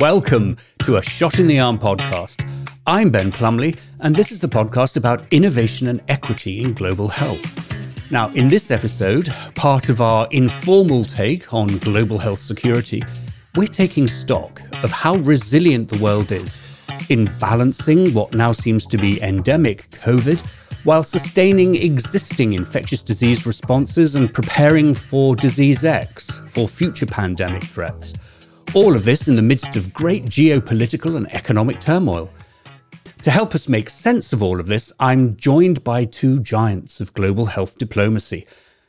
Welcome to a Shot in the Arm podcast. I'm Ben Plumley, and this is the podcast about innovation and equity in global health. Now, in this episode, part of our informal take on global health security, we're taking stock of how resilient the world is in balancing what now seems to be endemic COVID while sustaining existing infectious disease responses and preparing for disease X, for future pandemic threats. All of this in the midst of great geopolitical and economic turmoil. To help us make sense of all of this, I'm joined by two giants of global health diplomacy.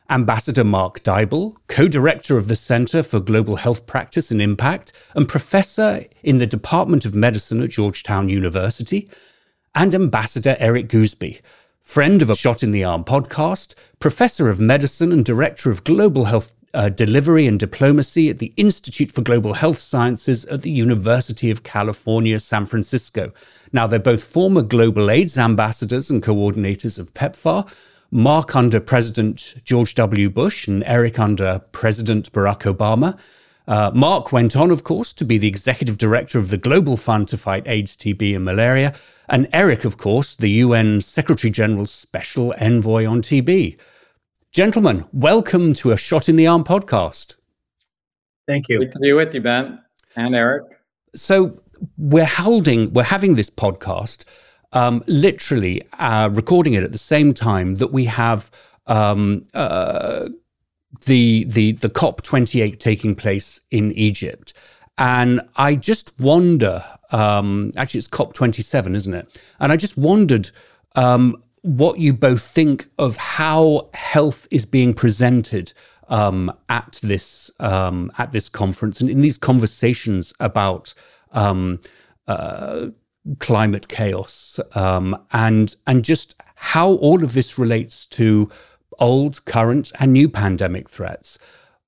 Ambassador Mark Dybul, co director of the Center for Global Health Practice and Impact and professor in the Department of Medicine at Georgetown University, and Ambassador Eric Goosby, friend of a Shot in the Arm podcast, professor of medicine and director of global health uh, delivery and diplomacy at the Institute for Global Health Sciences at the University of California, San Francisco. Now, they're both former global AIDS ambassadors and coordinators of PEPFAR. Mark under President George W. Bush and Eric under President Barack Obama. Uh, Mark went on, of course, to be the executive director of the Global Fund to Fight AIDS, TB, and Malaria. And Eric, of course, the UN Secretary General's Special Envoy on TB. Gentlemen, welcome to a Shot in the Arm podcast. Thank you. Good to be with you, Ben and Eric. So we're holding, we're having this podcast, um, literally uh, recording it at the same time that we have um, uh, the the the COP twenty eight taking place in Egypt, and I just wonder. Um, actually, it's COP twenty seven, isn't it? And I just wondered um, what you both think of how health is being presented um, at this um, at this conference and in these conversations about um, uh, climate chaos um, and and just how all of this relates to old, current, and new pandemic threats.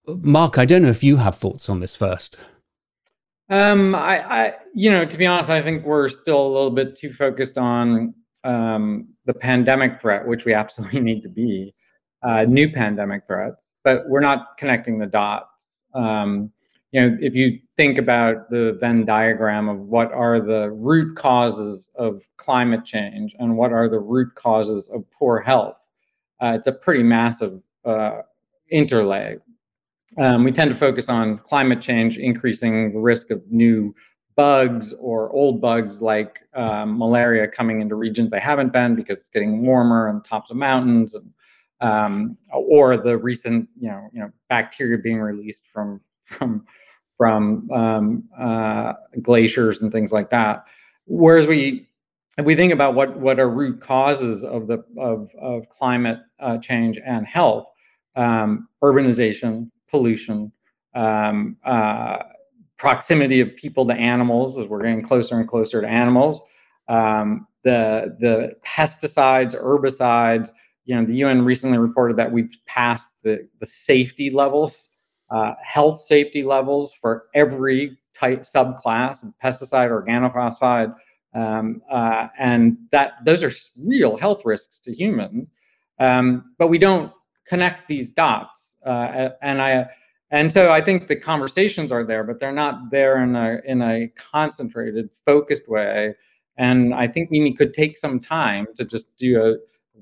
Mark, I don't know if you have thoughts on this first. Um, I, I, you know, to be honest, I think we're still a little bit too focused on um, the pandemic threat, which we absolutely need to be, uh, new pandemic threats, but we're not connecting the dots. Um, you know, if you think about the Venn diagram of what are the root causes of climate change and what are the root causes of poor health, uh, it's a pretty massive uh, interlay. Um, we tend to focus on climate change increasing the risk of new bugs or old bugs like um, malaria coming into regions they haven't been because it's getting warmer on tops of mountains, and, um, or the recent you know you know bacteria being released from from from um, uh, glaciers and things like that. Whereas we we think about what what are root causes of the of of climate uh, change and health, um, urbanization, pollution, um, uh, proximity of people to animals as we're getting closer and closer to animals. Um, the the pesticides, herbicides. You know, the UN recently reported that we've passed the the safety levels, uh, health safety levels for every type subclass of pesticide, organophosphide, um, uh, and that those are real health risks to humans. Um, but we don't connect these dots, uh, and I and so I think the conversations are there, but they're not there in a in a concentrated, focused way. And I think we could take some time to just do a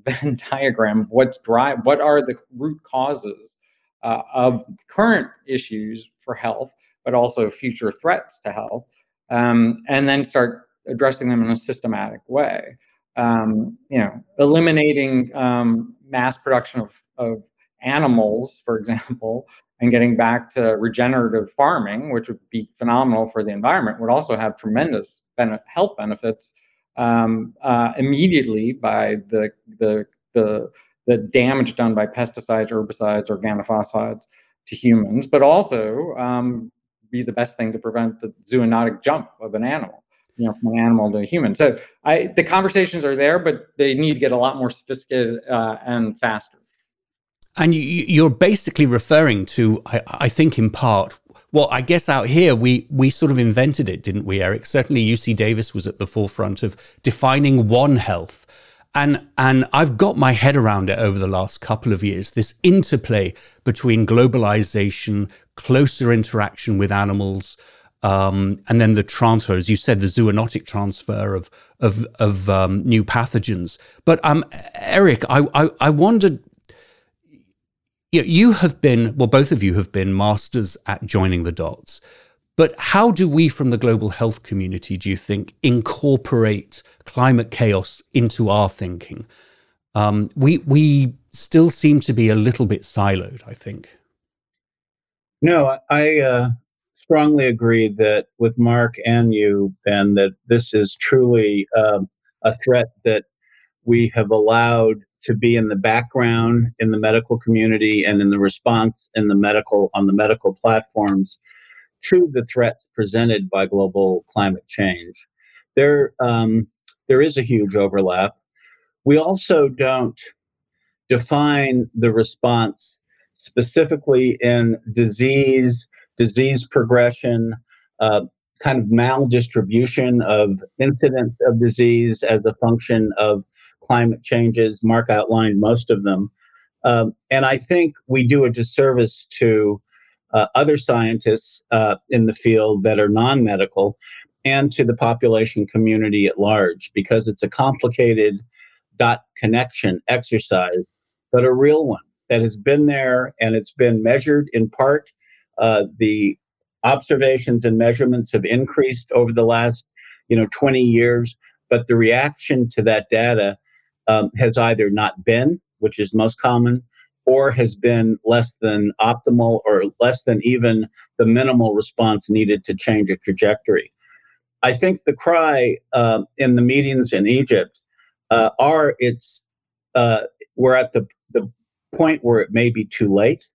Venn diagram of what's drive, what are the root causes uh, of current issues for health, but also future threats to health, um, and then start addressing them in a systematic way. Um, you know, eliminating um, mass production of, of animals, for example, and getting back to regenerative farming, which would be phenomenal for the environment, would also have tremendous health benefits um, uh, immediately by the, the, the, the damage done by pesticides, herbicides, organophosphides to humans, but also um, be the best thing to prevent the zoonotic jump of an animal you know from an animal to a human. So i the conversations are there but they need to get a lot more sophisticated uh, and faster and you, are basically referring to, I, I, think, in part, well, I guess out here we we sort of invented it, didn't we, Eric? Certainly, UC Davis was at the forefront of defining One Health, and and I've got my head around it over the last couple of years. This interplay between globalization, closer interaction with animals, um, and then the transfer, as you said, the zoonotic transfer of of, of um, new pathogens. But um, Eric, I, I, I wondered. You, know, you have been well, both of you have been masters at joining the dots. But how do we, from the global health community, do you think, incorporate climate chaos into our thinking? Um, we we still seem to be a little bit siloed. I think. No, I uh, strongly agree that with Mark and you, Ben, that this is truly um, a threat that we have allowed to be in the background in the medical community and in the response in the medical on the medical platforms to the threats presented by global climate change. There, um, there is a huge overlap. We also don't define the response specifically in disease disease progression, uh, kind of maldistribution of incidence of disease as a function of climate changes. Mark outlined most of them. Um, and I think we do a disservice to uh, other scientists uh, in the field that are non medical and to the population community at large because it's a complicated dot connection exercise, but a real one that has been there and it's been measured in part uh, the observations and measurements have increased over the last, you know, 20 years, but the reaction to that data um, has either not been, which is most common, or has been less than optimal or less than even the minimal response needed to change a trajectory. I think the cry uh, in the meetings in Egypt uh, are it's uh, we're at the, the point where it may be too late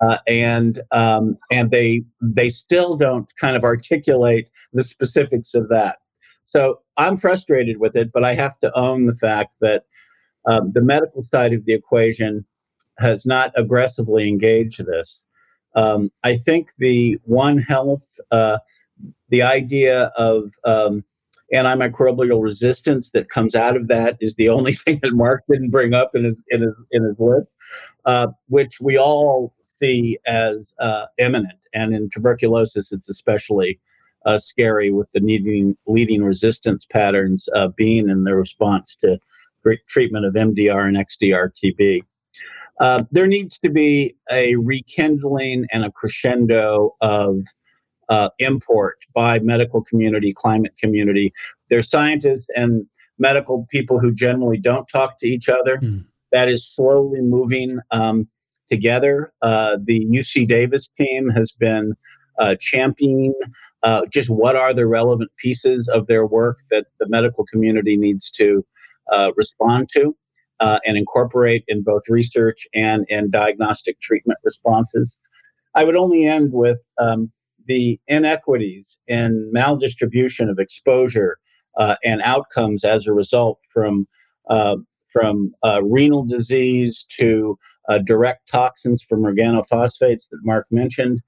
uh, and um, and they they still don't kind of articulate the specifics of that. So I'm frustrated with it, but I have to own the fact that um, the medical side of the equation has not aggressively engaged this. Um, I think the One Health, uh, the idea of um, antimicrobial resistance that comes out of that is the only thing that Mark didn't bring up in his in his in his list, uh, which we all see as uh, imminent. And in tuberculosis, it's especially uh, scary with the needing, leading resistance patterns uh, being in the response to treatment of MDR and XDR TB. Uh, there needs to be a rekindling and a crescendo of uh, import by medical community, climate community. There's scientists and medical people who generally don't talk to each other. Mm. That is slowly moving. Um, together. Uh, the UC Davis team has been uh, uh, just what are the relevant pieces of their work that the medical community needs to uh, respond to uh, and incorporate in both research and in diagnostic treatment responses. I would only end with um, the inequities in maldistribution of exposure uh, and outcomes as a result from from renal disease to uh, direct toxins from organophosphates that Mark mentioned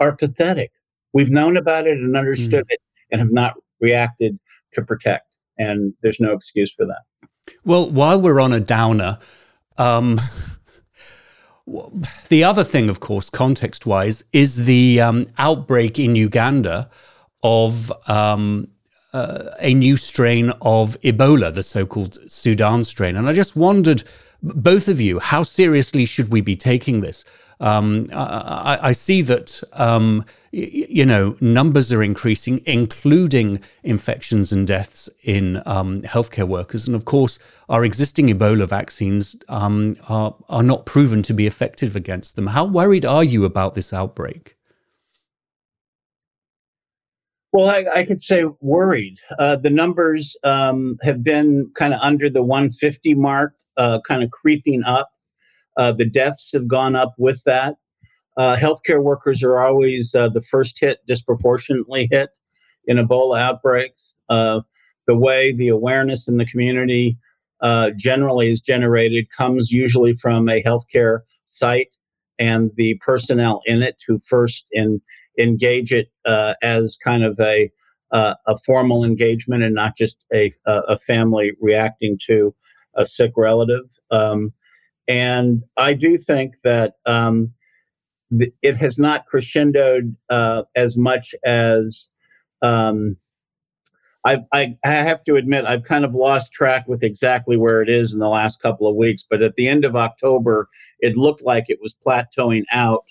are pathetic. We've known about it and understood mm. it and have not reacted to protect. And there's no excuse for that. Well, while we're on a downer, um, the other thing, of course, context wise, is the um, outbreak in Uganda of um, uh, a new strain of Ebola, the so called Sudan strain. And I just wondered both of you, how seriously should we be taking this? Um, I, I, see that um, y- you know numbers are increasing, including infections and deaths in um, healthcare workers, and of course, our existing Ebola vaccines um, are are not proven to be effective against them. How worried are you about this outbreak? Well, I, I could say worried. Uh, the numbers um, have been kind of under the 150 mark uh, kind of creeping up. Uh, the deaths have gone up with that. Uh, healthcare workers are always uh, the first hit, disproportionately hit in Ebola outbreaks. Uh, the way the awareness in the community uh, generally is generated comes usually from a healthcare site and the personnel in it who first in, engage it as kind of a a formal engagement and not just a, a family reacting to a sick relative. Um, and I do think that um, it has not crescendoed uh, as much as um, I, I, I have to admit I've kind of lost track with exactly where it is in the last couple of weeks. But at the end of October, it looked like it was plateauing out.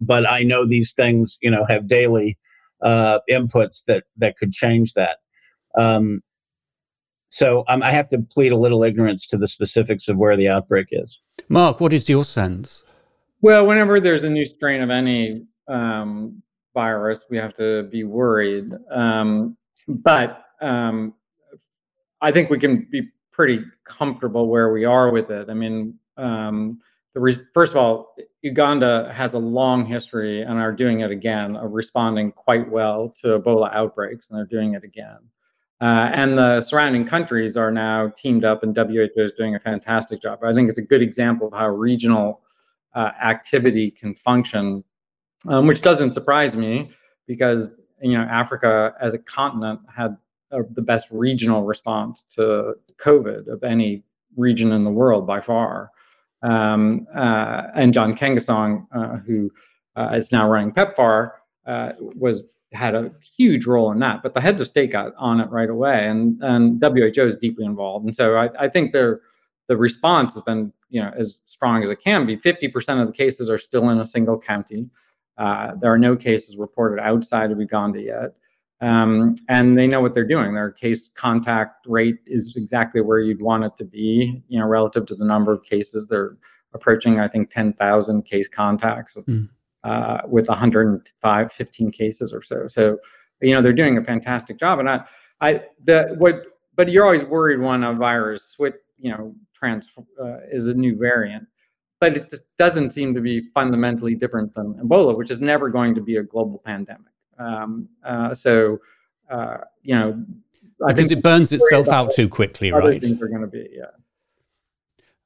But I know these things, you know, have daily uh, inputs that that could change that. Um, so um, I have to plead a little ignorance to the specifics of where the outbreak is. Mark, what is your sense? Well, whenever there's a new strain of any um, virus, we have to be worried. Um, but um, I think we can be pretty comfortable where we are with it. I mean, um, the re- first of all, Uganda has a long history and are doing it again of responding quite well to Ebola outbreaks, and they're doing it again. Uh, and the surrounding countries are now teamed up, and WHO is doing a fantastic job. I think it's a good example of how regional uh, activity can function, um, which doesn't surprise me because you know Africa as a continent had the best regional response to COVID of any region in the world by far. Um, uh, and John Nkengasong, uh, who uh, is now running PEPFAR, was had a huge role in that. But the heads of state got on it right away, and and WHO is deeply involved. And so I, I think the the response has been you know as strong as it can be. Fifty percent of the cases are still in a single county. Uh, there are no cases reported outside of Uganda yet. Um, and they know what they're doing. Their case contact rate is exactly where you'd want it to be, you know, relative to the number of cases. They're approaching, I think, 10,000 case contacts. Mm uh, with 105, 15 cases or so. So, you know, they're doing a fantastic job. And I, I, the what, but you're always worried when a virus switch, you know, trans uh, is a new variant. But it doesn't seem to be fundamentally different than Ebola, which is never going to be a global pandemic. Um, uh, so, uh, you know, I because it burns itself out too quickly, right? Things are going to be, yeah.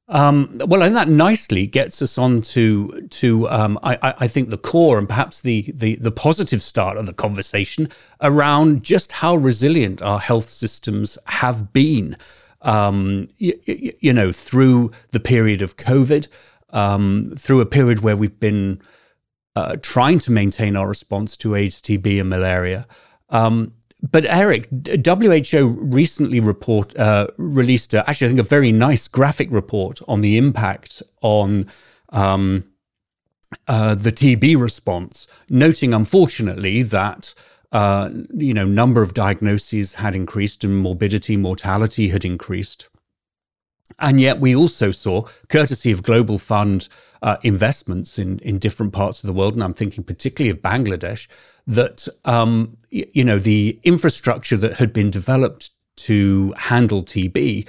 Um, well, and that nicely gets us on to to um, I, I, think the core and perhaps the, the the positive start of the conversation around just how resilient our health systems have been. Um, y- y- you know, through the period of COVID, um, through a period where we've been uh, trying to maintain our response to AIDS, TB, and malaria. Um, but Eric, WHO recently report uh, released a, actually I think a very nice graphic report on the impact on um, uh, the TB response, noting unfortunately that uh, you know number of diagnoses had increased and morbidity, mortality had increased. And yet, we also saw, courtesy of Global Fund uh, investments in, in different parts of the world, and I'm thinking particularly of Bangladesh, that um, you know the infrastructure that had been developed to handle TB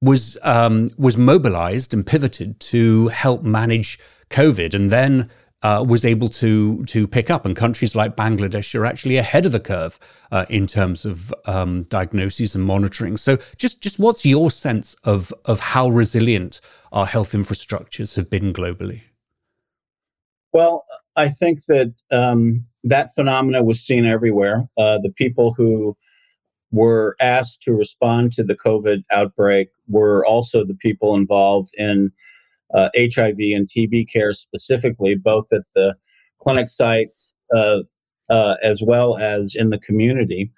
was um, was mobilized and pivoted to help manage COVID, and then uh, was able to to pick up. And countries like Bangladesh are actually ahead of the curve uh, in terms of um, diagnoses and monitoring. So, just just what's your sense of of how resilient our health infrastructures have been globally? Well, I think that um, that phenomena was seen everywhere. Uh, the people who were asked to respond to the COVID outbreak were also the people involved in uh, HIV and TB care specifically, both at the clinic sites uh, uh, as well as in the community.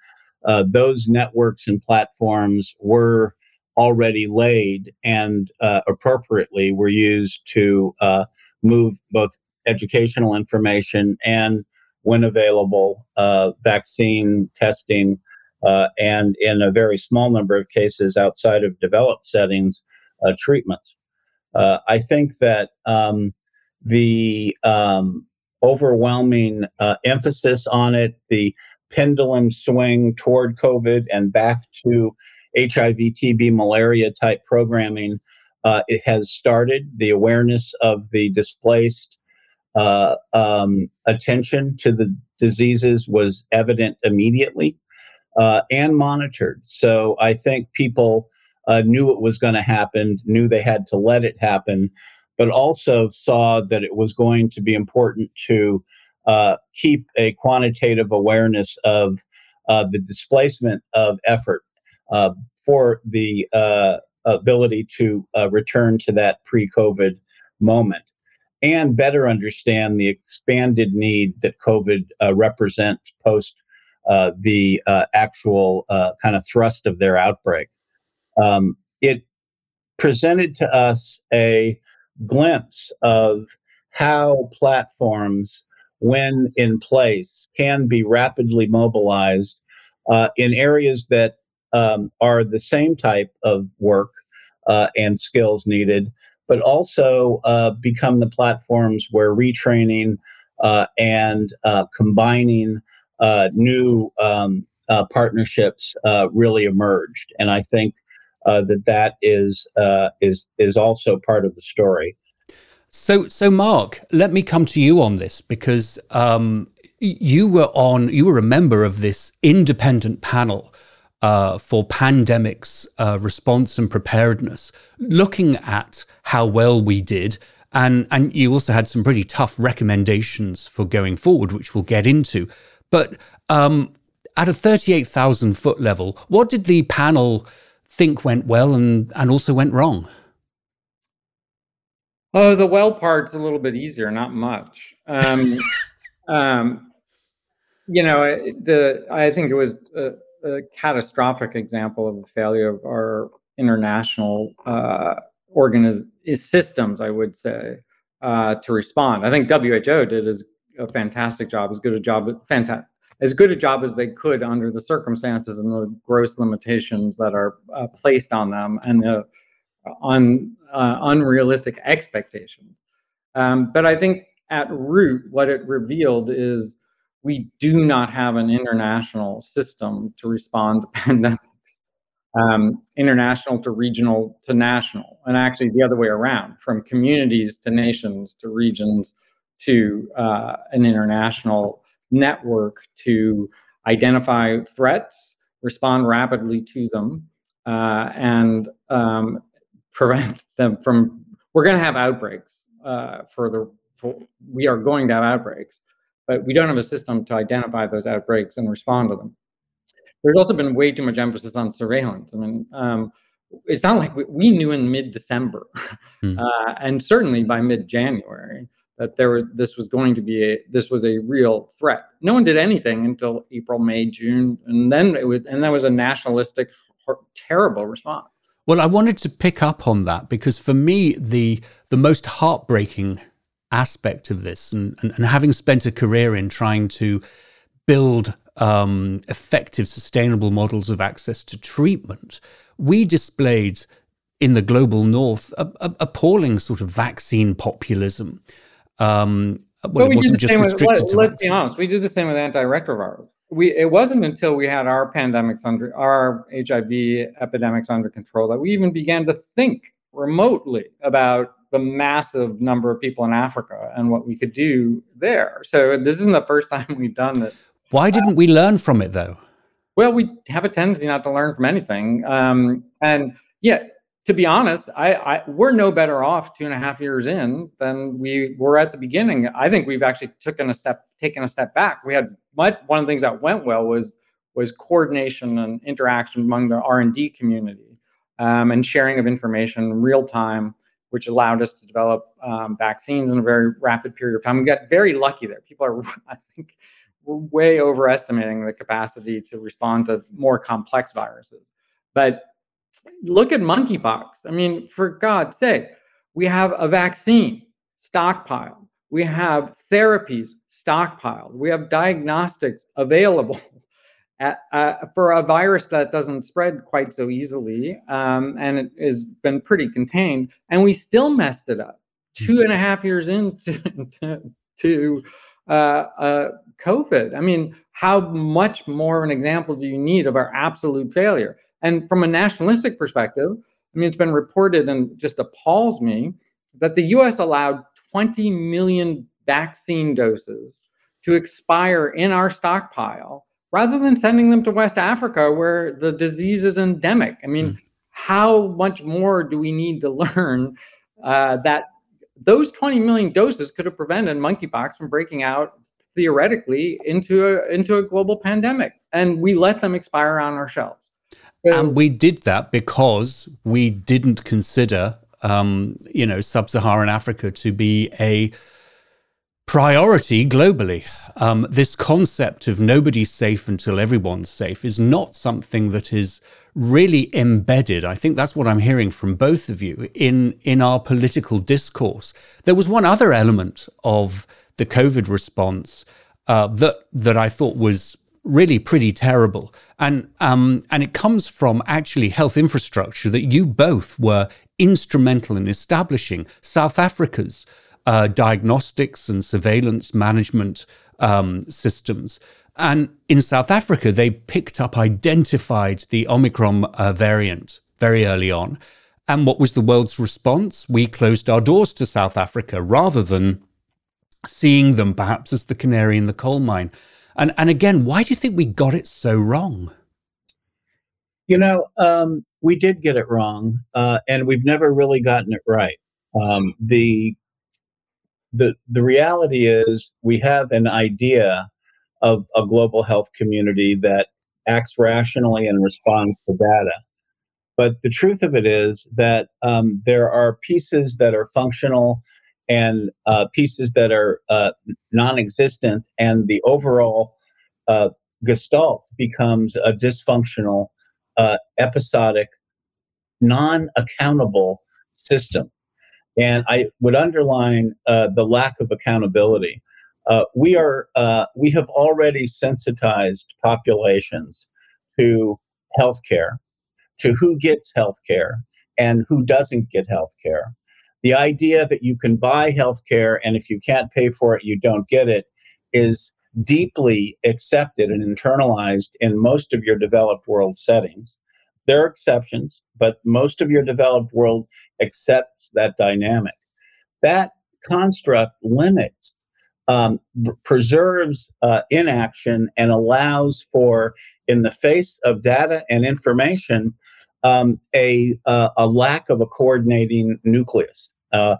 Uh, those networks and platforms were already laid and uh, appropriately were used to move both educational information and, when available, vaccine testing. and in a very small number of cases outside of developed settings, treatments. Uh, I think that um, the um, overwhelming uh, emphasis on it, the pendulum swing toward COVID and back to HIV, TB, malaria type programming, uh, it has started. The awareness of the displaced uh, um, attention to the diseases was evident immediately uh, and monitored. So I think people uh, knew it was going to happen, knew they had to let it happen, but also saw that it was going to be important to uh, keep a quantitative awareness of uh, the displacement of effort uh, for the uh, ability to uh, return to that pre COVID moment. And better understand the expanded need that COVID uh, represents post uh, the uh, actual uh, kind of thrust of their outbreak. Um, it presented to us a glimpse of how platforms, when in place, can be rapidly mobilized uh, in areas that um, are the same type of work uh, and skills needed, but also uh, become the platforms where retraining uh, and uh, combining uh, new um, partnerships really emerged. And I think that that is is is also part of the story. So, so Mark, let me come to you on this because um, you were on, you were a member of this independent panel uh, for pandemics uh, response and preparedness, looking at how well we did. And, and you also had some pretty tough recommendations for going forward, which we'll get into. But um, at a 38,000 foot level, what did the panel think went well and, and also went wrong? Oh, the well part's a little bit easier, not much. Um, um, you know, the I think it was a, a, catastrophic example of the failure of our international uh, organiz- systems, I would say, uh, to respond. I think WHO did as a fantastic job, as good a job, fantastic, as good a job as they could under the circumstances and the gross limitations that are uh, placed on them and the un, uh, unrealistic expectations. Um, but I think at root, what it revealed is we do not have an international system to respond to pandemics, um, international to regional to national, and actually the other way around, from communities to nations to regions to uh, an international network to identify threats, respond rapidly to them, uh, and um, prevent them from. We're going to have outbreaks uh, for the. For, we are going to have outbreaks, but we don't have a system to identify those outbreaks and respond to them. There's also been way too much emphasis on surveillance. I mean, um, it's not like we, we knew in mid-December, mm. uh, and certainly by mid-January, that there were, this was going to be a this was a real threat. No one did anything until April, May, June, and then it was and that was a nationalistic, terrible response. Well, I wanted to pick up on that because for me, the the most heartbreaking aspect of this, and, and, and having spent a career in trying to build um, effective, sustainable models of access to treatment, we displayed in the global north a, a, appalling sort of vaccine populism. Um, well, it wasn't just restricted with, let, us be honest, we did the same with antiretrovirals we it wasn't until we had our pandemics under our HIV epidemics under control that we even began to think remotely about the massive number of people in Africa and what we could do there. So this isn't the first time we've done this. Why didn't we learn from it though? Well, we have a tendency not to learn from anything. Um, and yeah, to be honest, I, I, we're no better off two and a half years in than we were at the beginning. I think we've actually taken a step taken a step back. We had one of the things that went well was was coordination and interaction among the R and D community um, and sharing of information in real time, which allowed us to develop um, vaccines in a very rapid period of time. We got very lucky there. People are, I think, way overestimating the capacity to respond to more complex viruses, but look at monkeypox. I mean, for God's sake, we have a vaccine stockpiled. We have therapies stockpiled. We have diagnostics available uh, for a virus that doesn't spread quite so easily um, and it has been pretty contained. And we still messed it up two and a half years into to, to uh, uh, COVID. I mean, how much more of an example do you need of our absolute failure? And from a nationalistic perspective, I mean, it's been reported and just appalls me that the US allowed 20 million vaccine doses to expire in our stockpile rather than sending them to West Africa where the disease is endemic. I mean, mm. how much more do we need to learn uh, that those 20 million doses could have prevented monkeypox from breaking out theoretically into a, into a global pandemic? And we let them expire on our shelves and we did that because we didn't consider um, you know, sub-Saharan Africa to be a priority globally. Um, this concept of nobody's safe until everyone's safe is not something that is really embedded. I think that's what I'm hearing from both of you in in our political discourse. There was one other element of the COVID response uh, that that I thought was really pretty terrible, and um, and it comes from actually health infrastructure that you both were instrumental in establishing. South Africa's uh, diagnostics and surveillance management um, systems. And in South Africa, they picked up, identified the Omicron uh, variant very early on. And what was the world's response? We closed our doors to South Africa rather than seeing them perhaps as the canary in the coal mine. And, and again, why do you think we got it so wrong? You know, um, we did get it wrong, uh, and we've never really gotten it right. Um, the the the reality is we have an idea of a global health community that acts rationally and responds to data. But the truth of it is that um, there are pieces that are functional and uh, pieces that are uh, non existent, and the overall uh, gestalt becomes a dysfunctional, uh, episodic, non accountable system. And I would underline uh, the lack of accountability. Uh, we are uh, we have already sensitized populations to healthcare, to who gets healthcare and who doesn't get healthcare. The idea that you can buy healthcare and if you can't pay for it, you don't get it, is deeply accepted and internalized in most of your developed world settings. There are exceptions, but most of your developed world accepts that dynamic. That construct limits, um, preserves uh, inaction, and allows for, in the face of data and information, um, a, uh, a lack of a coordinating nucleus. Uh,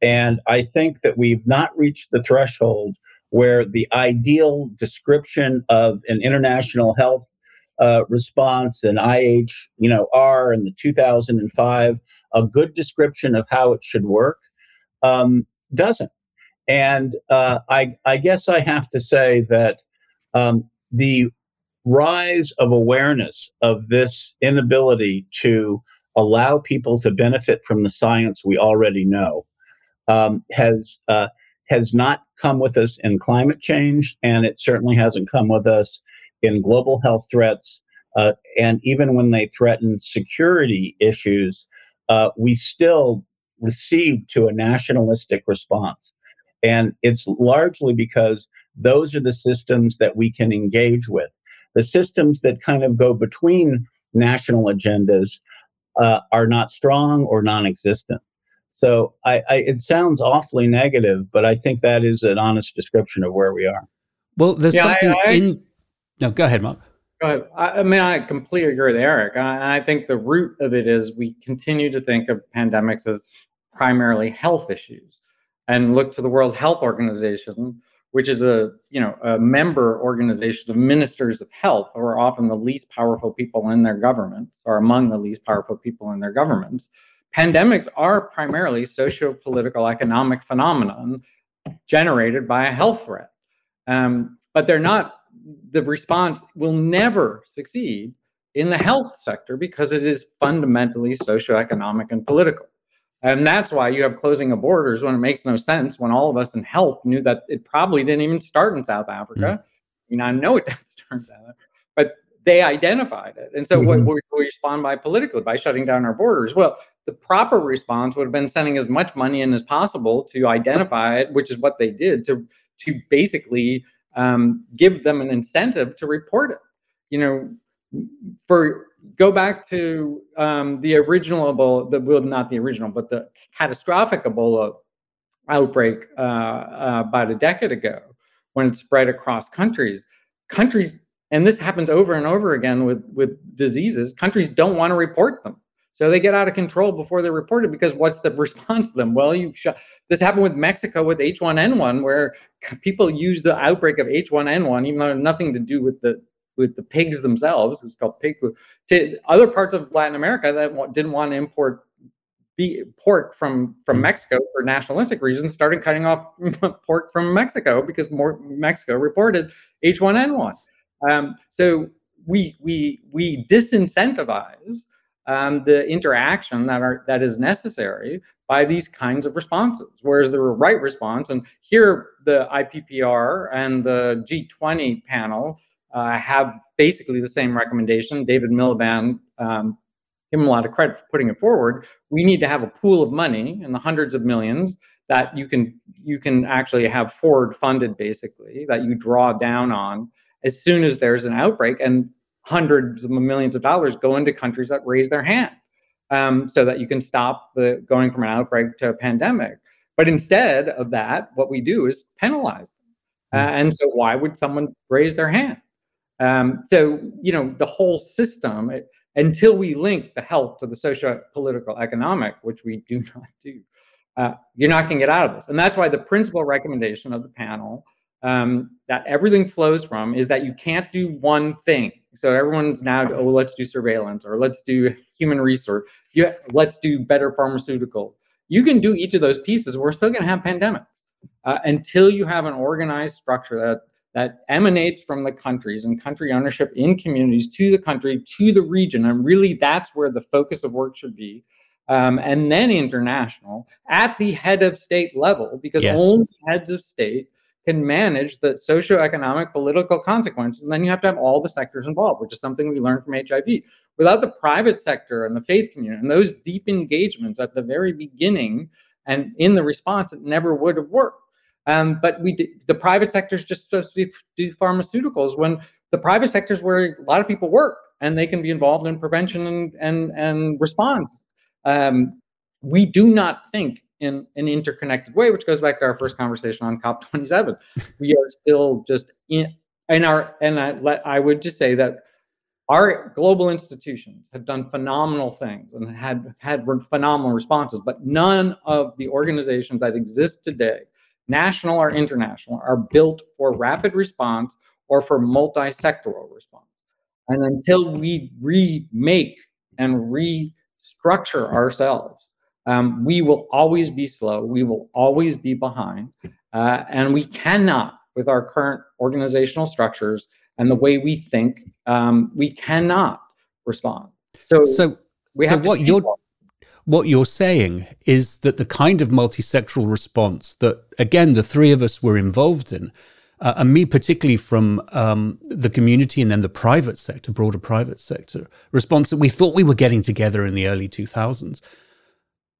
and I think that we've not reached the threshold where the ideal description of an international health uh, response and IH, you know, R in the 2005, a good description of how it should work, um, doesn't. And uh, I, I guess I have to say that um, the rise of awareness of this inability to allow people to benefit from the science we already know um, has uh, has not come with us in climate change, and it certainly hasn't come with us in global health threats, uh, and even when they threaten security issues, uh, we still receive to a nationalistic response. And it's largely because those are the systems that we can engage with. The systems that kind of go between national agendas uh, are not strong or non existent. So I, I, it sounds awfully negative, but I think that is an honest description of where we are. Well, there's yeah, something I, I, in no, go ahead, Mark. Go ahead. I, I mean, I completely agree with Eric. I, I think the root of it is we continue to think of pandemics as primarily health issues and look to the World Health Organization, which is a you know a member organization of ministers of health, who are often the least powerful people in their governments, or among the least powerful people in their governments. Pandemics are primarily socio-political economic phenomenon generated by a health threat, um, but they're not the response will never succeed in the health sector because it is fundamentally socioeconomic and political. And that's why you have closing of borders when it makes no sense, when all of us in health knew that it probably didn't even start in South Africa. Mm. I mean, I know it didn't start in South but they identified it. And so mm-hmm. what we respond by politically by shutting down our borders. Well, the proper response would have been sending as much money in as possible to identify it, which is what they did to to basically um, give them an incentive to report it. You know, for go back to um, the original Ebola, the well, not the original, but the catastrophic Ebola outbreak uh, uh, about a decade ago when it spread across countries. Countries, and this happens over and over again with with diseases. Countries don't want to report them. So they get out of control before they're reported because what's the response to them? Well, you sh- this happened with Mexico with H1N1, where people use the outbreak of H1N1, even though it had nothing to do with the with the pigs themselves. It's called pig flu. To other parts of Latin America that didn't want to import be pork from from hmm. Mexico for nationalistic reasons started cutting off pork from Mexico because more Mexico reported H1N1. Um, so we we we disincentivize um, the interaction that are that is necessary by these kinds of responses. Whereas the right response, and here the IPPR and the G20 panel uh, have basically the same recommendation. David Miliband, um, him a lot of credit for putting it forward. We need to have a pool of money in the hundreds of millions that you can you can actually have forward funded basically that you draw down on as soon as there's an outbreak and hundreds of millions of dollars go into countries that raise their hand um, so that you can stop the going from an outbreak to a pandemic. But instead of that, what we do is penalize them. Uh, hmm. and so, why would someone raise their hand? Um, so, you know, the whole system, it, until we link the health to the social, political, economic, which we do not do, uh, you're not going to get out of this. And that's why the principal recommendation of the panel um, that everything flows from is that you can't do one thing. So everyone's now, oh, let's do surveillance or let's do human resource. You, let's do better pharmaceutical. You can do each of those pieces. We're still going to have pandemics uh, until you have an organized structure that that emanates from the countries and country ownership in communities to the country to the region. And really, that's where the focus of work should be. Um, and then international at the head of state level, because yes. only heads of state can manage the socioeconomic political consequences. And then you have to have all the sectors involved, which is something we learned from HIV. Without the private sector and the faith community and those deep engagements at the very beginning and in the response, it never would have worked. Um, but we the private sector is just supposed to do pharmaceuticals when the private sector is where a lot of people work and they can be involved in prevention and and, and response. Um, we do not think in an interconnected way, which goes back to our first conversation on COP27. we are still just in, in our, and I, let, I would just say that our global institutions have done phenomenal things and had had phenomenal responses, but none of the organizations that exist today, national or international, are built for rapid response or for multi-sectoral response. And until we remake and restructure ourselves um, we will always be slow. We will always be behind. Uh, and we cannot, with our current organizational structures and the way we think, um, we cannot respond. So, so, we so what you're what you're saying is that the kind of multi-sectoral response that, again, the three of us were involved in, uh, and me particularly from um, the community and then the private sector, broader private sector response that we thought we were getting together in the early 2000s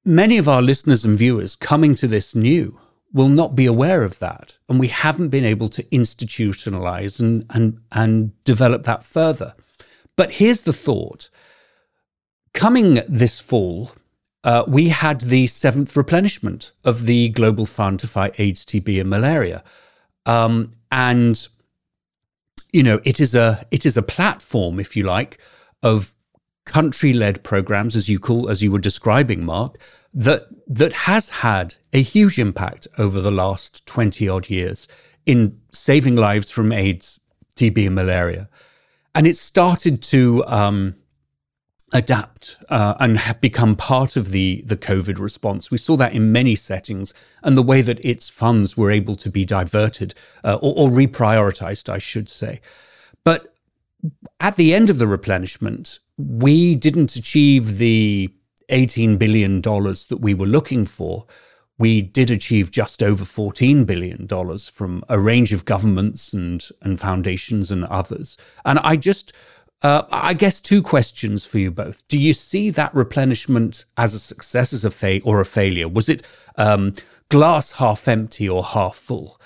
Many of our listeners and viewers coming to this new will not be aware of that. And we haven't been able to institutionalize and, and, and develop that further. But here's the thought coming this fall, uh, we had the seventh replenishment of the Global Fund to fight AIDS, TB, and malaria. Um, and you know, it is a it is a platform, if you like, of country-led programs, as you call as you were describing, Mark, that that has had a huge impact over the last 20 odd years in saving lives from AIDS, TB, and malaria. And it started to um, adapt uh, and have become part of the, the COVID response. We saw that in many settings and the way that its funds were able to be diverted uh, or, or reprioritized, I should say. But at the end of the replenishment, we didn't achieve the $18 billion that we were looking for, we did achieve just over $14 billion from a range of governments and, and foundations and others. And I just, uh, I guess, two questions for you both. Do you see that replenishment as a success, as a fa- or a failure? Was it um, glass half empty or half full?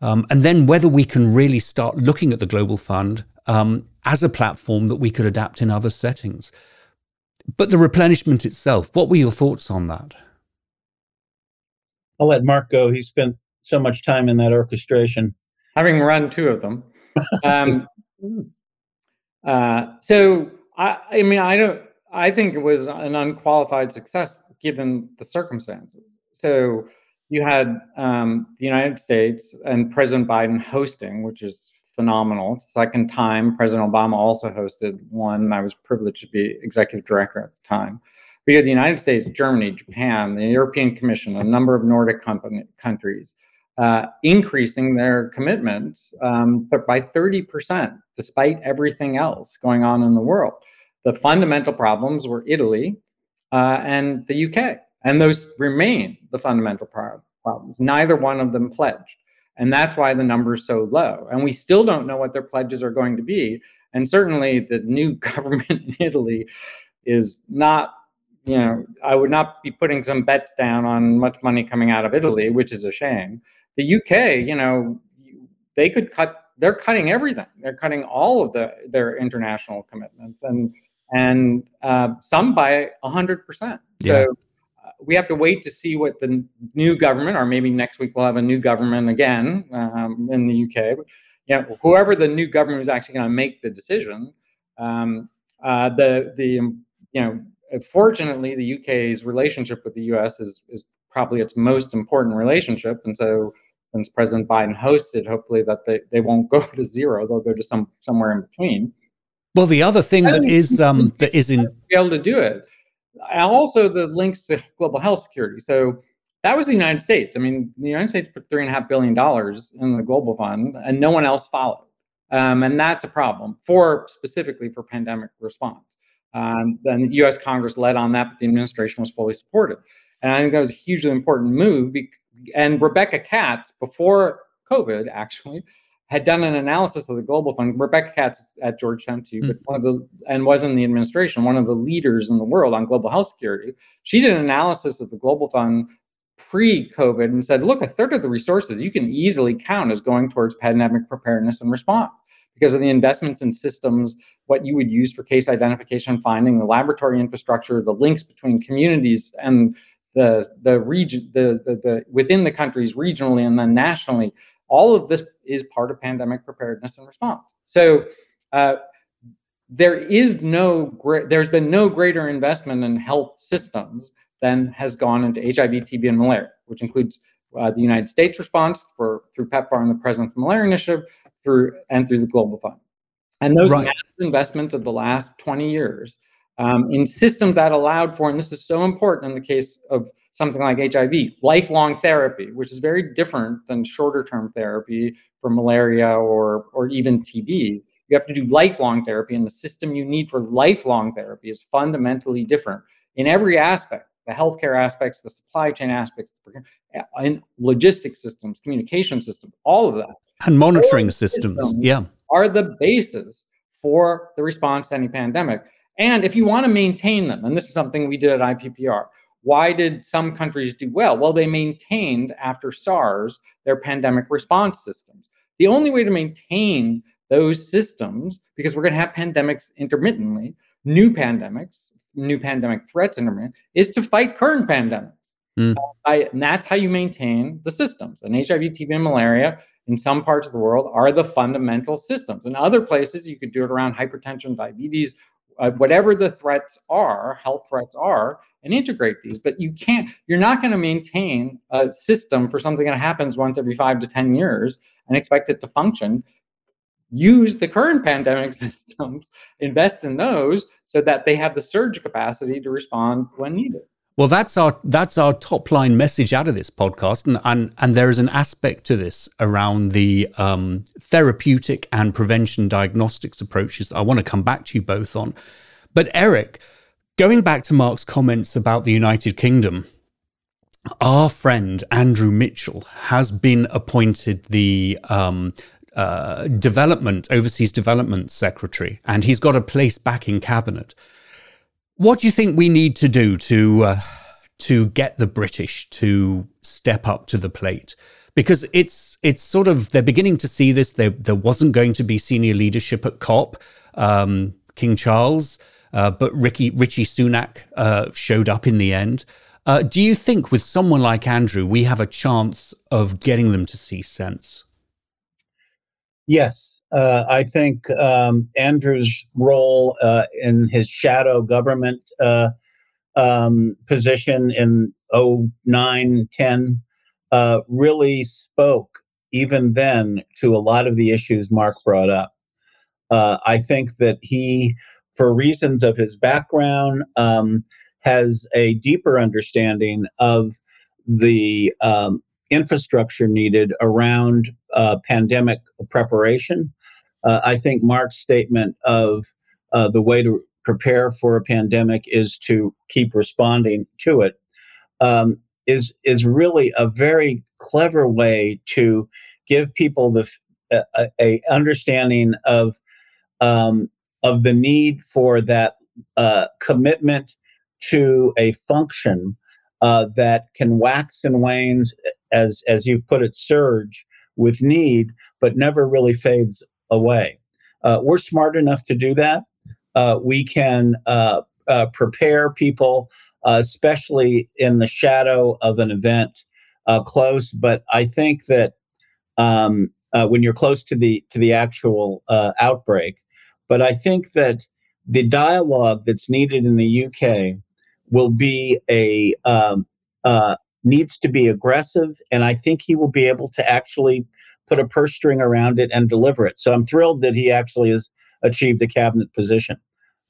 Um, and then whether we can really start looking at the Global Fund um, as a platform that we could adapt in other settings. But the replenishment itself, what were your thoughts on that? I'll let Mark go. He spent so much time in that orchestration. Having run two of them. Um, uh, so, I, I mean, I don't, I think it was an unqualified success given the circumstances. So, you had um, the United States and President Biden hosting, which is phenomenal. Second time, President Obama also hosted one. I was privileged to be executive director at the time. We had the United States, Germany, Japan, the European Commission, a number of Nordic company, countries uh, increasing their commitments um, by 30%, despite everything else going on in the world. The fundamental problems were Italy uh, and the UK, and those remain the fundamental pro- problems. Neither one of them pledged. And that's why the number is so low. And we still don't know what their pledges are going to be. And certainly the new government in Italy is not, you know, I would not be putting some bets down on much money coming out of Italy, which is a shame. The UK, you know, they could cut, they're cutting everything. They're cutting all of the, their international commitments and, and uh, some by 100%. Yeah. So we have to wait to see what the new government, or maybe next week we'll have a new government again um, in the UK. Yeah, whoever the new government is actually going to make the decision, um, uh, the the you know, fortunately, the UK's relationship with the US is is probably its most important relationship, and so since President Biden hosted, hopefully that they, they won't go to zero, they'll go to some somewhere in between. Well, the other thing that is um, that is in be able to do it and also the links to global health security. So that was the United States. I mean, the United States put three and a half billion dollars in the global fund, and no one else followed. Um, and that's a problem for specifically for pandemic response. Um, then the U.S. Congress led on that, but the administration was fully supportive. And I think that was a hugely important move. And Rebecca Katz, before COVID, actually, had done an analysis of the Global Fund. Rebecca Katz at Georgetown too, but one of the and was in the administration, one of the leaders in the world on global health security. She did an analysis of the Global Fund pre-COVID and said, look, a third of the resources you can easily count as going towards pandemic preparedness and response because of the investments in systems, what you would use for case identification finding, the laboratory infrastructure, the links between communities and the the region, the, the, the within the countries regionally and then nationally all of this is part of pandemic preparedness and response. So uh, there is no great, there's been no greater investment in health systems than has gone into HIV, TB, and malaria, which includes uh, the United States response for through PEPFAR and the President's Malaria Initiative, through and through the Global Fund. And those right. massive investments of the last 20 years um, in systems that allowed for, and this is so important in the case of something like HIV, lifelong therapy, which is very different than shorter term therapy for malaria or, or even TB. You have to do lifelong therapy, and the system you need for lifelong therapy is fundamentally different in every aspect the healthcare aspects, the supply chain aspects, and uh, logistics systems, communication systems, all of that. And monitoring systems, systems, yeah. Are the basis for the response to any pandemic. And if you want to maintain them, and this is something we did at IPPR, why did some countries do well? Well, they maintained after SARS their pandemic response systems. The only way to maintain those systems, because we're going to have pandemics intermittently, new pandemics, new pandemic threats intermittent, is to fight current pandemics. Mm. Uh, and that's how you maintain the systems. And HIV, TB, and malaria in some parts of the world are the fundamental systems. In other places, you could do it around hypertension, diabetes, uh, whatever the threats are, health threats are, and integrate these. But you can't, you're not going to maintain a system for something that happens once every five to 10 years and expect it to function. Use the current pandemic systems, invest in those so that they have the surge capacity to respond when needed. Well, that's our that's our top line message out of this podcast, and and, and there is an aspect to this around the um, therapeutic and prevention diagnostics approaches. I want to come back to you both on, but Eric, going back to Mark's comments about the United Kingdom, our friend Andrew Mitchell has been appointed the um, uh, development overseas development secretary, and he's got a place back in cabinet. What do you think we need to do to uh, to get the British to step up to the plate? Because it's it's sort of they're beginning to see this. There there wasn't going to be senior leadership at COP. Um, King Charles, uh, but Ricky Rishi Sunak uh, showed up in the end. Uh, do you think with someone like Andrew, we have a chance of getting them to see sense? Yes, uh, I think um, Andrew's role uh, in his shadow government uh, um, position in 09, 10 uh, really spoke even then to a lot of the issues Mark brought up. Uh, I think that he, for reasons of his background, um, has a deeper understanding of the um, infrastructure needed around uh, pandemic preparation. Uh, I think Mark's statement of uh, the way to prepare for a pandemic is to keep responding to it um, is is really a very clever way to give people the a, a understanding of um, of the need for that uh, commitment to a function uh, that can wax and wane, as as you put it, surge with need, but never really fades away. Uh, we're smart enough to do that. Uh, we can uh, uh, prepare people, especially in the shadow of an event close. But I think that um, when you're close to the to the actual outbreak, but I think that the dialogue that's needed in the UK will be a um, uh, needs to be aggressive, and I think he will be able to actually put a purse string around it and deliver it. So I'm thrilled that he actually has achieved a cabinet position.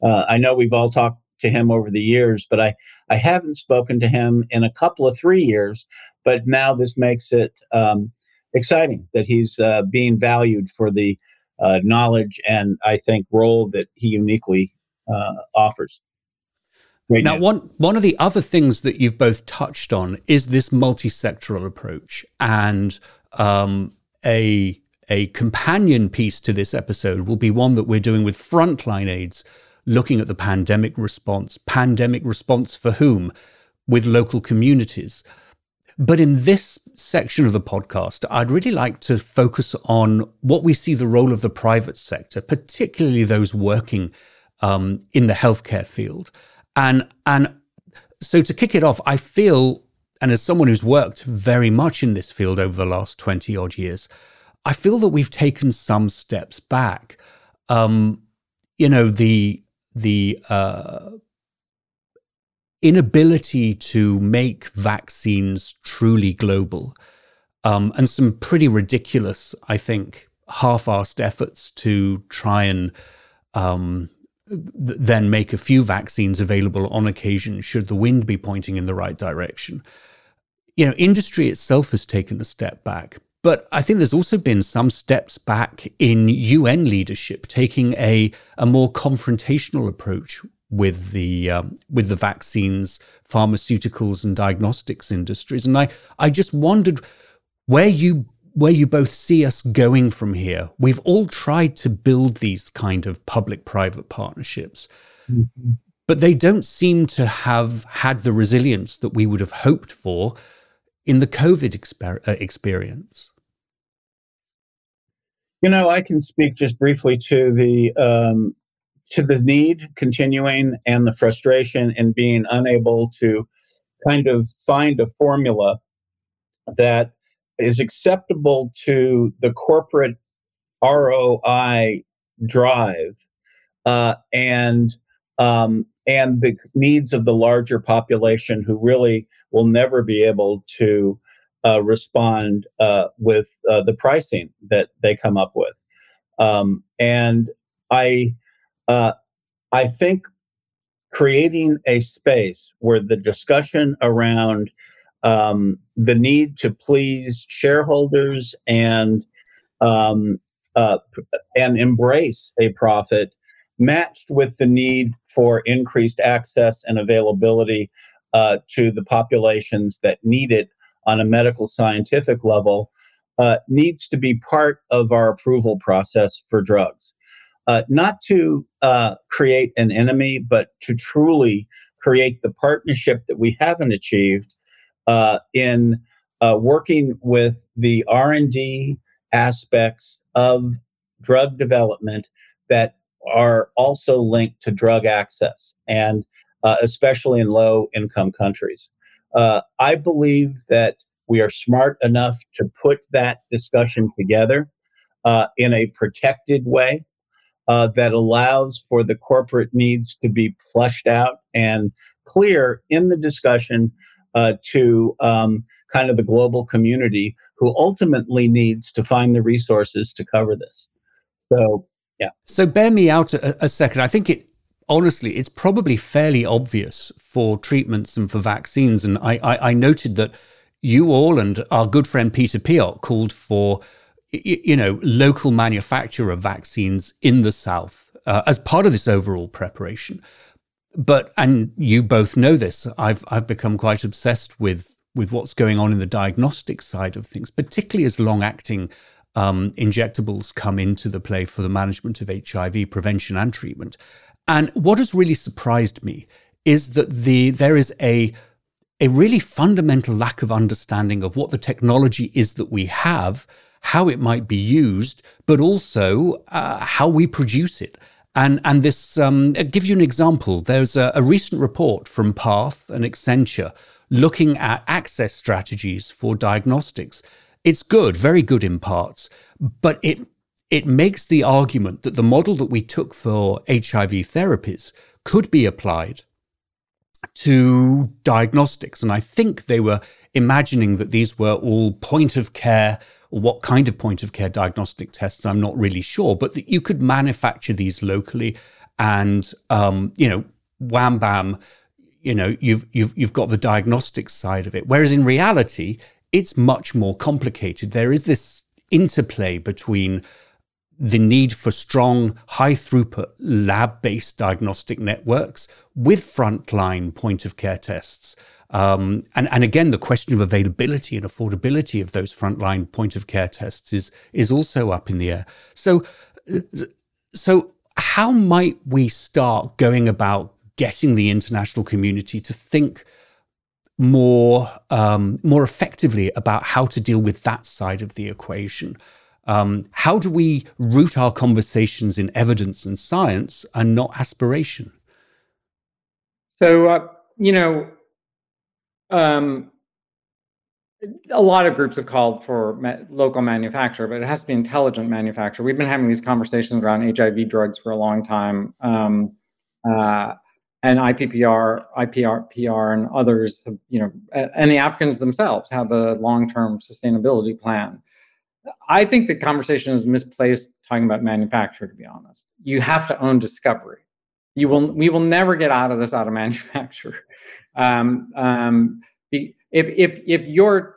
Uh, I know we've all talked to him over the years, but I I haven't spoken to him in a couple of three years. But now this makes it um, exciting that he's uh, being valued for the uh, knowledge and I think role that he uniquely uh, offers. Right now, now, one one of the other things that you've both touched on is this multi-sectoral approach, and um, a a companion piece to this episode will be one that we're doing with Frontline AIDS, looking at the pandemic response. Pandemic response for whom? With local communities. But in this section of the podcast, I'd really like to focus on what we see the role of the private sector, particularly those working um, in the healthcare field. And and so to kick it off, I feel, and as someone who's worked very much in this field over the last 20 odd years, I feel that we've taken some steps back. Um, you know, the the uh, inability to make vaccines truly global, um, and some pretty ridiculous, I think, half-assed efforts to try and um, then make a few vaccines available on occasion should the wind be pointing in the right direction. You know, industry itself has taken a step back, but I think there's also been some steps back in UN leadership, taking a, a more confrontational approach with the um, with the vaccines, pharmaceuticals, and diagnostics industries. And I I just wondered where you where you both see us going from here. We've all tried to build these kind of public private partnerships, mm-hmm. but they don't seem to have had the resilience that we would have hoped for in the COVID exper- uh, experience. You know, I can speak just briefly to the um, to the need continuing and the frustration and being unable to kind of find a formula that is acceptable to the corporate ROI drive uh, and um, and the needs of the larger population who really will never be able to uh, respond uh, with uh, the pricing that they come up with. Um, and I uh, I think creating a space where the discussion around um, the need to please shareholders and um, uh, and embrace a profit matched with the need for increased access and availability uh, to the populations that need it on a medical scientific level uh, needs to be part of our approval process for drugs. Uh, not to uh, create an enemy, but to truly create the partnership that we haven't achieved uh, in uh, working with the r&d aspects of drug development that are also linked to drug access and uh, especially in low income countries. Uh, i believe that we are smart enough to put that discussion together uh, in a protected way uh, that allows for the corporate needs to be flushed out and clear in the discussion uh, to um, kind of the global community who ultimately needs to find the resources to cover this. So, yeah. So, bear me out a, a second. I think it. honestly, it's probably fairly obvious for treatments and for vaccines. And I, I, I noted that you all and our good friend Peter Piot called for, you know, local manufacture of vaccines in the South uh, as part of this overall preparation. But and you both know this. I've I've become quite obsessed with with what's going on in the diagnostic side of things, particularly as long acting um, injectables come into the play for the management of HIV prevention and treatment. And what has really surprised me is that the there is a a really fundamental lack of understanding of what the technology is that we have, how it might be used, but also uh, how we produce it. And and this um, I'll give you an example. There's a, a recent report from Path and Accenture looking at access strategies for diagnostics. It's good, very good in parts, but it it makes the argument that the model that we took for HIV therapies could be applied to diagnostics. And I think they were imagining that these were all point of care, what kind of point of care diagnostic tests, I'm not really sure, but that you could manufacture these locally and, um, you know, wham bam, you know, you've, you've, you've got the diagnostic side of it. Whereas in reality, it's much more complicated. There is this interplay between the need for strong, high throughput lab based diagnostic networks with frontline point of care tests. Um, and, and again, the question of availability and affordability of those frontline point of care tests is, is also up in the air. So, so, how might we start going about getting the international community to think more, um, more effectively about how to deal with that side of the equation? Um, how do we root our conversations in evidence and science and not aspiration? So, uh, you know, um, a lot of groups have called for ma- local manufacture, but it has to be intelligent manufacture. We've been having these conversations around HIV drugs for a long time. Um, uh, and IPPR, IPR, PR, and others, have, you know, and the Africans themselves have a long-term sustainability plan. I think the conversation is misplaced talking about manufacture, to be honest. You have to own discovery. You will we will never get out of this out of manufacture. Um, um, if if if your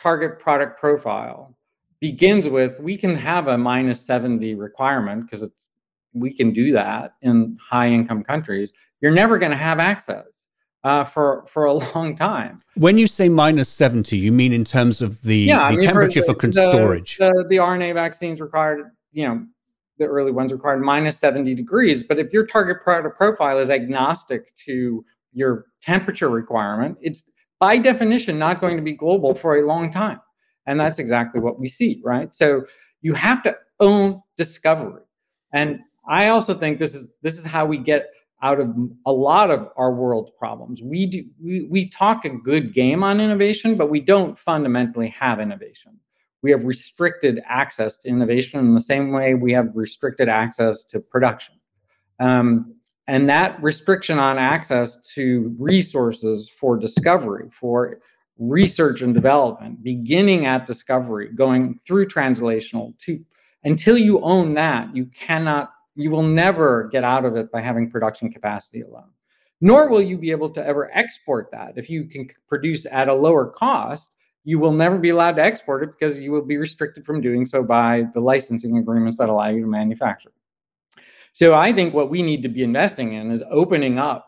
target product profile begins with we can have a minus 70 requirement because it's we can do that in high income countries, you're never going to have access uh, for for a long time. When you say minus seventy, you mean in terms of the, yeah, the I mean, temperature for, the, for storage? The, the, RNA vaccines required, you know, the early ones required minus seventy degrees. But if your target product profile is agnostic to your temperature requirement, it's by definition not going to be global for a long time, and that's exactly what we see, right? So you have to own discovery, and I also think this is this is how we get out of a lot of our world's problems. We do we, we talk a good game on innovation, but we don't fundamentally have innovation. We have restricted access to innovation in the same way we have restricted access to production. Um, and that restriction on access to resources for discovery, for research and development, beginning at discovery, going through translational to until you own that, you cannot you will never get out of it by having production capacity alone. Nor will you be able to ever export that. If you can produce at a lower cost, you will never be allowed to export it because you will be restricted from doing so by the licensing agreements that allow you to manufacture. So I think what we need to be investing in is opening up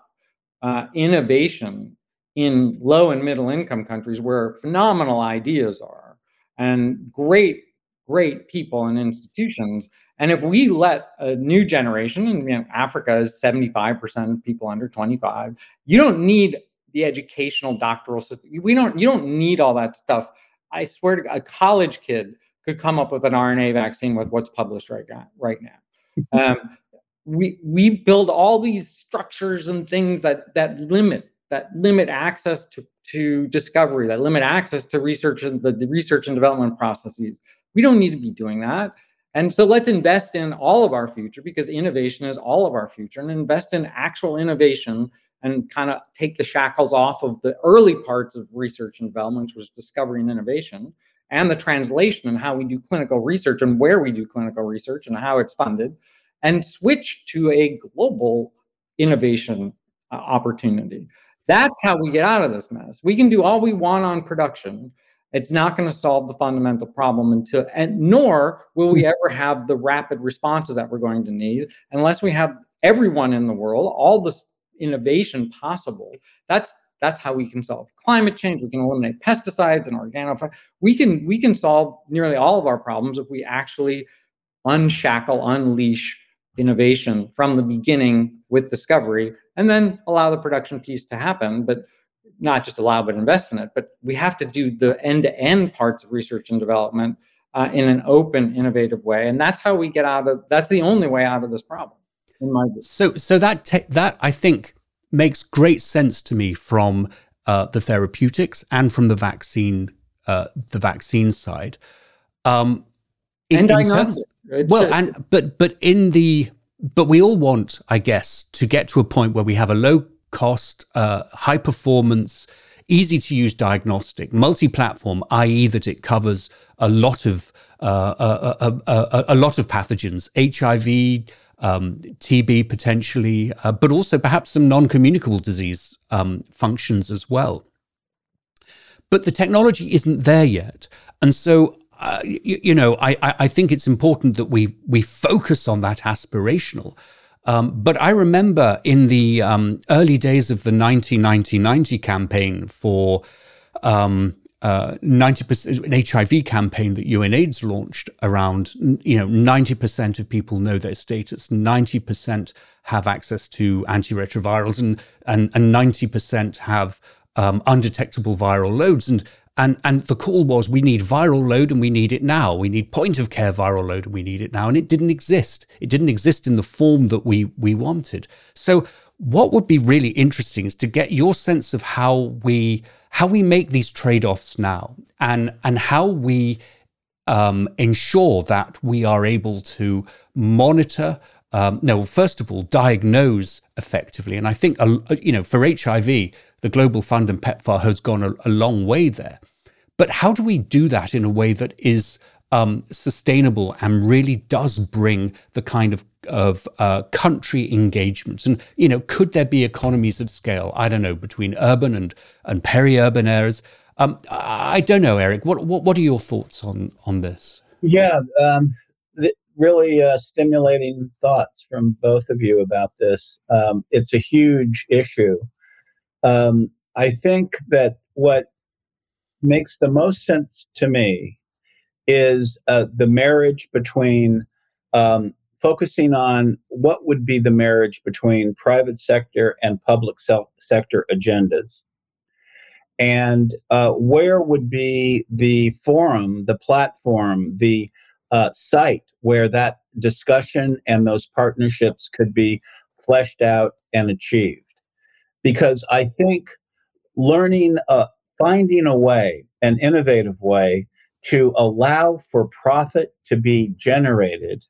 uh, innovation in low and middle income countries where phenomenal ideas are and great, great people and institutions and if we let a new generation, and you know, Africa is 75% of people under 25, you don't need the educational doctoral system. We don't, you don't need all that stuff. I swear to God, a college kid could come up with an RNA vaccine with what's published right now. Right now, um, we we build all these structures and things that that limit that limit access to to discovery, that limit access to research and the, the research and development processes. We don't need to be doing that. And so let's invest in all of our future because innovation is all of our future and invest in actual innovation and kind of take the shackles off of the early parts of research and development, which was discovery and innovation, and the translation and how we do clinical research and where we do clinical research and how it's funded, and switch to a global innovation uh, opportunity. That's how we get out of this mess. We can do all we want on production. It's not going to solve the fundamental problem until, and nor will we ever have the rapid responses that we're going to need unless we have everyone in the world, all this innovation possible. That's that's how we can solve climate change. We can eliminate pesticides and organo. We can we can solve nearly all of our problems if we actually unshackle, unleash innovation from the beginning with discovery, and then allow the production piece to happen. But not just allow, but invest in it. But we have to do the end-to-end parts of research and development uh, in an open, innovative way, and that's how we get out of. That's the only way out of this problem. In my view. So, so that te- that I think makes great sense to me from uh, the therapeutics and from the vaccine uh, the vaccine side. Um, in, and well, and but but in the but we all want, I guess, to get to a point where we have a low cost, uh, high performance, easy to use diagnostic, multi platform, i.e., that it covers a lot of uh, a, a, a, a, lot of pathogens, HIV, um, TB potentially, uh, but also perhaps some non communicable disease um, functions as well. But the technology isn't there yet. And so, uh, you, you, know, I, I think it's important that we, we focus on that aspirational. Um, but I remember in the um, early days of the 1990-90 campaign for um, uh, 90% an HIV campaign that UNAIDS launched around, you know, 90% of people know their status, 90% have access to antiretrovirals and, and, and 90% have um, undetectable viral loads. And, and, and the call was we need viral load and we need it now. We need point of care viral load and we need it now. And it didn't exist. It didn't exist in the form that we, we wanted. So what would be really interesting is to get your sense of how we how we make these trade-offs now and and how we um, ensure that we are able to monitor um, no first of all diagnose effectively and i think you know for hiv the global fund and pepfar has gone a, a long way there but how do we do that in a way that is um, sustainable and really does bring the kind of of uh, country engagements. And you know, could there be economies of scale? I don't know between urban and and peri-urban areas. Um, I don't know, Eric. What, what what are your thoughts on on this? Yeah, um, th- really uh, stimulating thoughts from both of you about this. Um, it's a huge issue. Um, I think that what makes the most sense to me is uh, the marriage between um, focusing on what would be the marriage between private sector and public sector agendas. And uh, where would be the forum, the platform, the uh, site where that discussion and those partnerships could be fleshed out and achieved? Because I think learning, uh, finding a way, an innovative way to allow for profit to be generated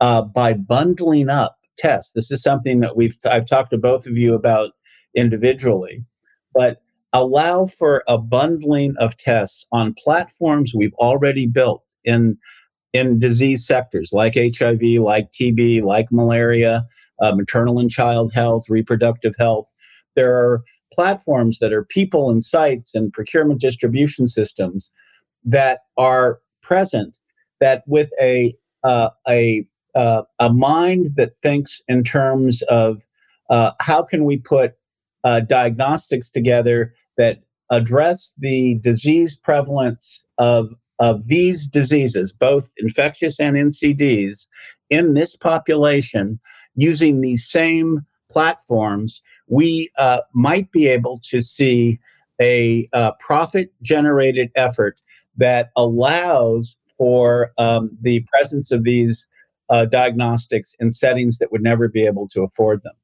uh, by bundling up tests. This is something that we've I've talked to both of you about individually, but allow for a bundling of tests on platforms we've already built in in disease sectors like HIV, like TB, like malaria, uh, maternal and child health, reproductive health. There are platforms that are people and sites and procurement distribution systems that are present that with a uh, a uh, a mind that thinks in terms of uh, how can we put uh, diagnostics together that address the disease prevalence of of these diseases, both infectious and NCDs, in this population using these same platforms, we uh, might be able to see a uh, profit generated effort that allows for um, the presence of these uh, diagnostics in settings that would never be able to afford them.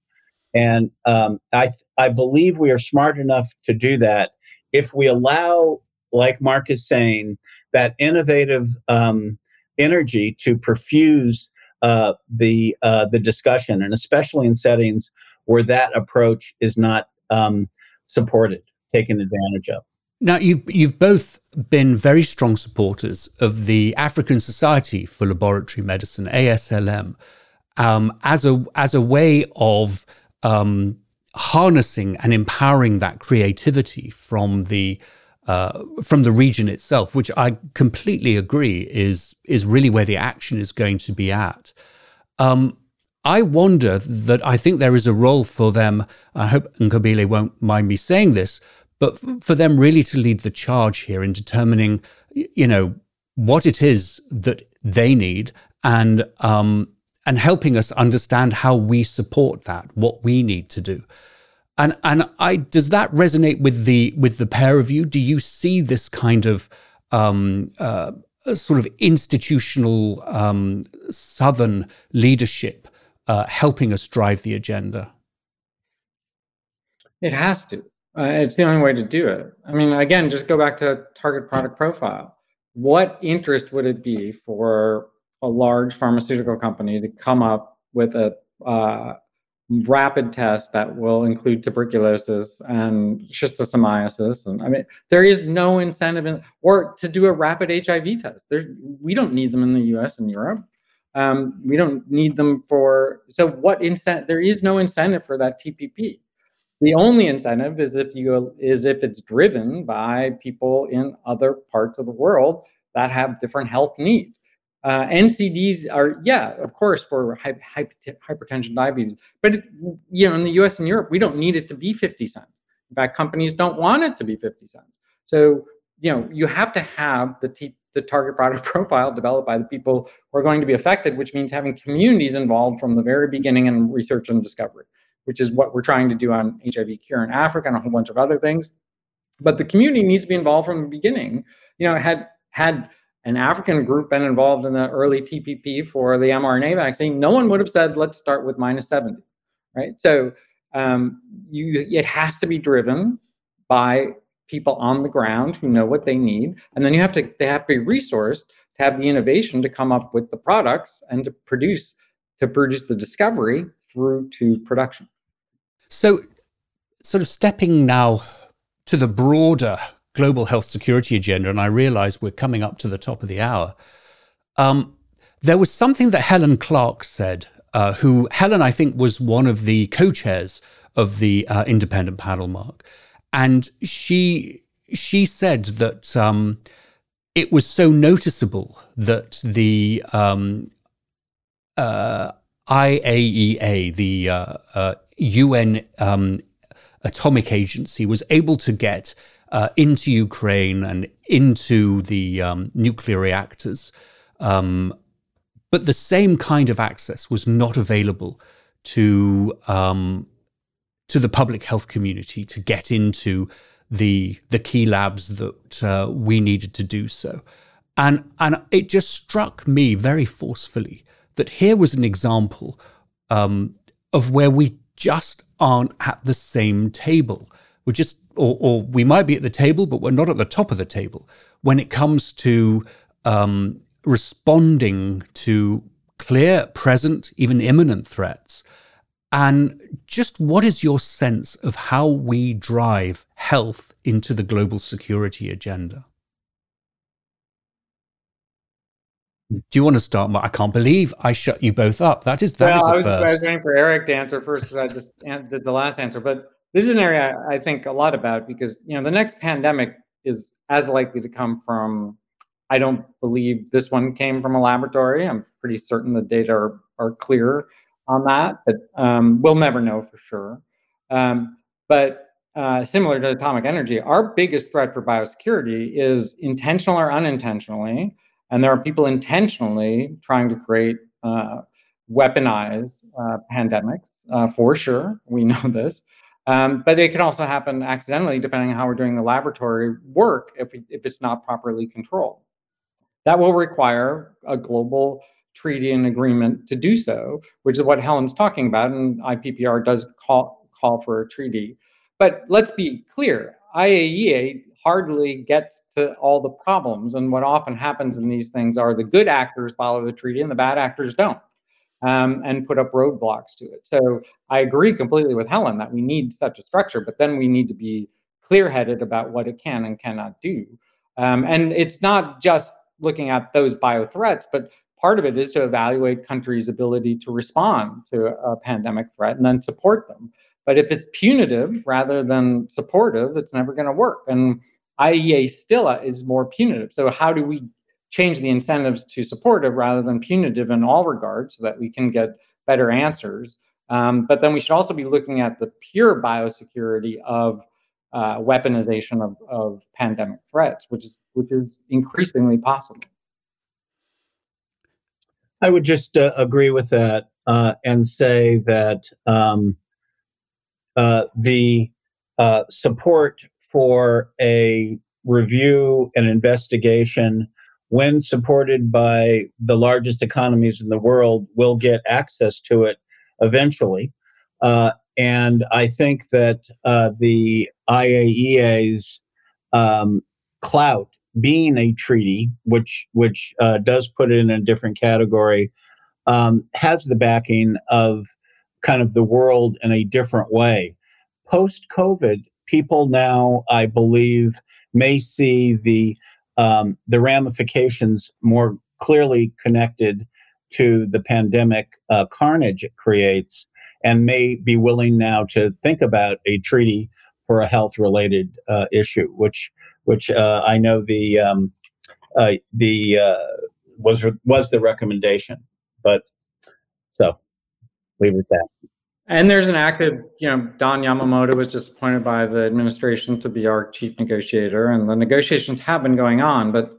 And um, I, I believe we are smart enough to do that if we allow, like Mark is saying, that innovative um, energy to perfuse uh, the uh, the discussion, and especially in settings where that approach is not um, supported, taken advantage of. Now, you've, you've both been very strong supporters of the African Society for Laboratory Medicine, ASLM. um, as a as a way of um, harnessing and empowering that creativity from the uh, from the region itself, which I completely agree is is really where the action is going to be at. Um, I wonder that I think there is a role for them. I hope Nqobile won't mind me saying this, but for them really to lead the charge here in determining, you know, what it is that they need and um, and helping us understand how we support that, what we need to do. And and I does that resonate with the with the pair of you? Do you see this kind of um, uh, sort of institutional um, southern leadership uh, helping us drive the agenda? It has to. Uh, it's the only way to do it. I mean, again, just go back to target product profile. What interest would it be for a large pharmaceutical company to come up with a uh, rapid test that will include tuberculosis and schistosomiasis. And I mean, there is no incentive in, or to do a rapid HIV test. There's, we don't need them in the US and Europe. Um, we don't need them for, so what incentive, there is no incentive for that TPP. The only incentive is if you is if it's driven by people in other parts of the world that have different health needs. Uh, NCDs are, yeah, of course, for hypertension, diabetes, but you know, in the U.S. and Europe, we don't need it to be 50 cents. In fact, companies don't want it to be 50 cents. So, you know, you have to have the t- the target product profile developed by the people who are going to be affected, which means having communities involved from the very beginning in research and discovery, which is what we're trying to do on HIV cure in Africa and a whole bunch of other things. But the community needs to be involved from the beginning. You know, had had an African group been involved in the early TPP for the mRNA vaccine, no one would have said, let's start with minus 70, right? So um, you, it has to be driven by people on the ground who know what they need. And then you have to, they have to be resourced to have the innovation to come up with the products and to produce, to produce the discovery through to production. So sort of stepping now to the broader global health security agenda, and I realize we're coming up to the top of the hour. Um, there was something that Helen Clark said, uh, who Helen, I think, was one of the co chairs of the uh, independent panel, Mark. And she, she said that um, it was so noticeable that the um, uh, IAEA, the UN uh, uh, um, Atomic Agency, was able to get uh, into Ukraine and into the um, nuclear reactors. Um, but the same kind of access was not available to um, to the public health community to get into the the key labs that uh, we needed to do so, and and it just struck me very forcefully that here was an example um, of where we just aren't at the same table. We're just or, or we might be at the table, but we're not at the top of the table when it comes to um, responding to clear, present, even imminent threats. And just what is your sense of how we drive health into the global security agenda? Do you want to start? I can't believe I shut you both up. That is that well, is a I was, first. I was waiting for Eric to answer first because I just did the last answer. But this is an area I think a lot about because you know the next pandemic is as likely to come from. I don't believe this one came from a laboratory. I'm pretty certain the data are, are clear on that, but um, we'll never know for sure. Um, but uh, similar to atomic energy, our biggest threat for biosecurity is intentional or unintentionally, and there are people intentionally trying to create uh, weaponized uh, pandemics uh, for sure. We know this. Um, but it can also happen accidentally, depending on how we're doing the laboratory work, if, we, if it's not properly controlled. That will require a global treaty and agreement to do so, which is what Helen's talking about, and IPPR does call, call for a treaty. But let's be clear, IAEA hardly gets to all the problems, and what often happens in these things are the good actors follow the treaty and the bad actors don't um, and put up roadblocks to it. So I agree completely with Helen that we need such a structure, but then we need to be clear headed about what it can and cannot do. Um, and it's not just looking at those bio threats, but part of it is to evaluate countries' ability to respond to a pandemic threat and then support them. But if it's punitive rather than supportive, it's never going to work. And IEA still is more punitive. So how do we change the incentives to supportive rather than punitive in all regards so that we can get better answers? Um, but then we should also be looking at the pure biosecurity of uh, weaponization of, of pandemic threats, which is which is increasingly possible. I would just uh, agree with that uh, and say that um, uh, the uh, support for a review and investigation, when supported by the largest economies in the world, will get access to it eventually. Uh, and I think that uh, the IAEA's um, clout being a treaty, which which uh, does put it in a different category, um, has the backing of kind of the world in a different way. Post COVID, people now, I believe, may see the um, the ramifications more clearly connected to the pandemic uh, carnage it creates, and may be willing now to think about a treaty for a health related uh, issue, which which uh, I know the um, uh, the uh, was was the recommendation. But so leave it at that. And there's an active, you know, Don Yamamoto was just appointed by the administration to be our chief negotiator, and the negotiations have been going on. But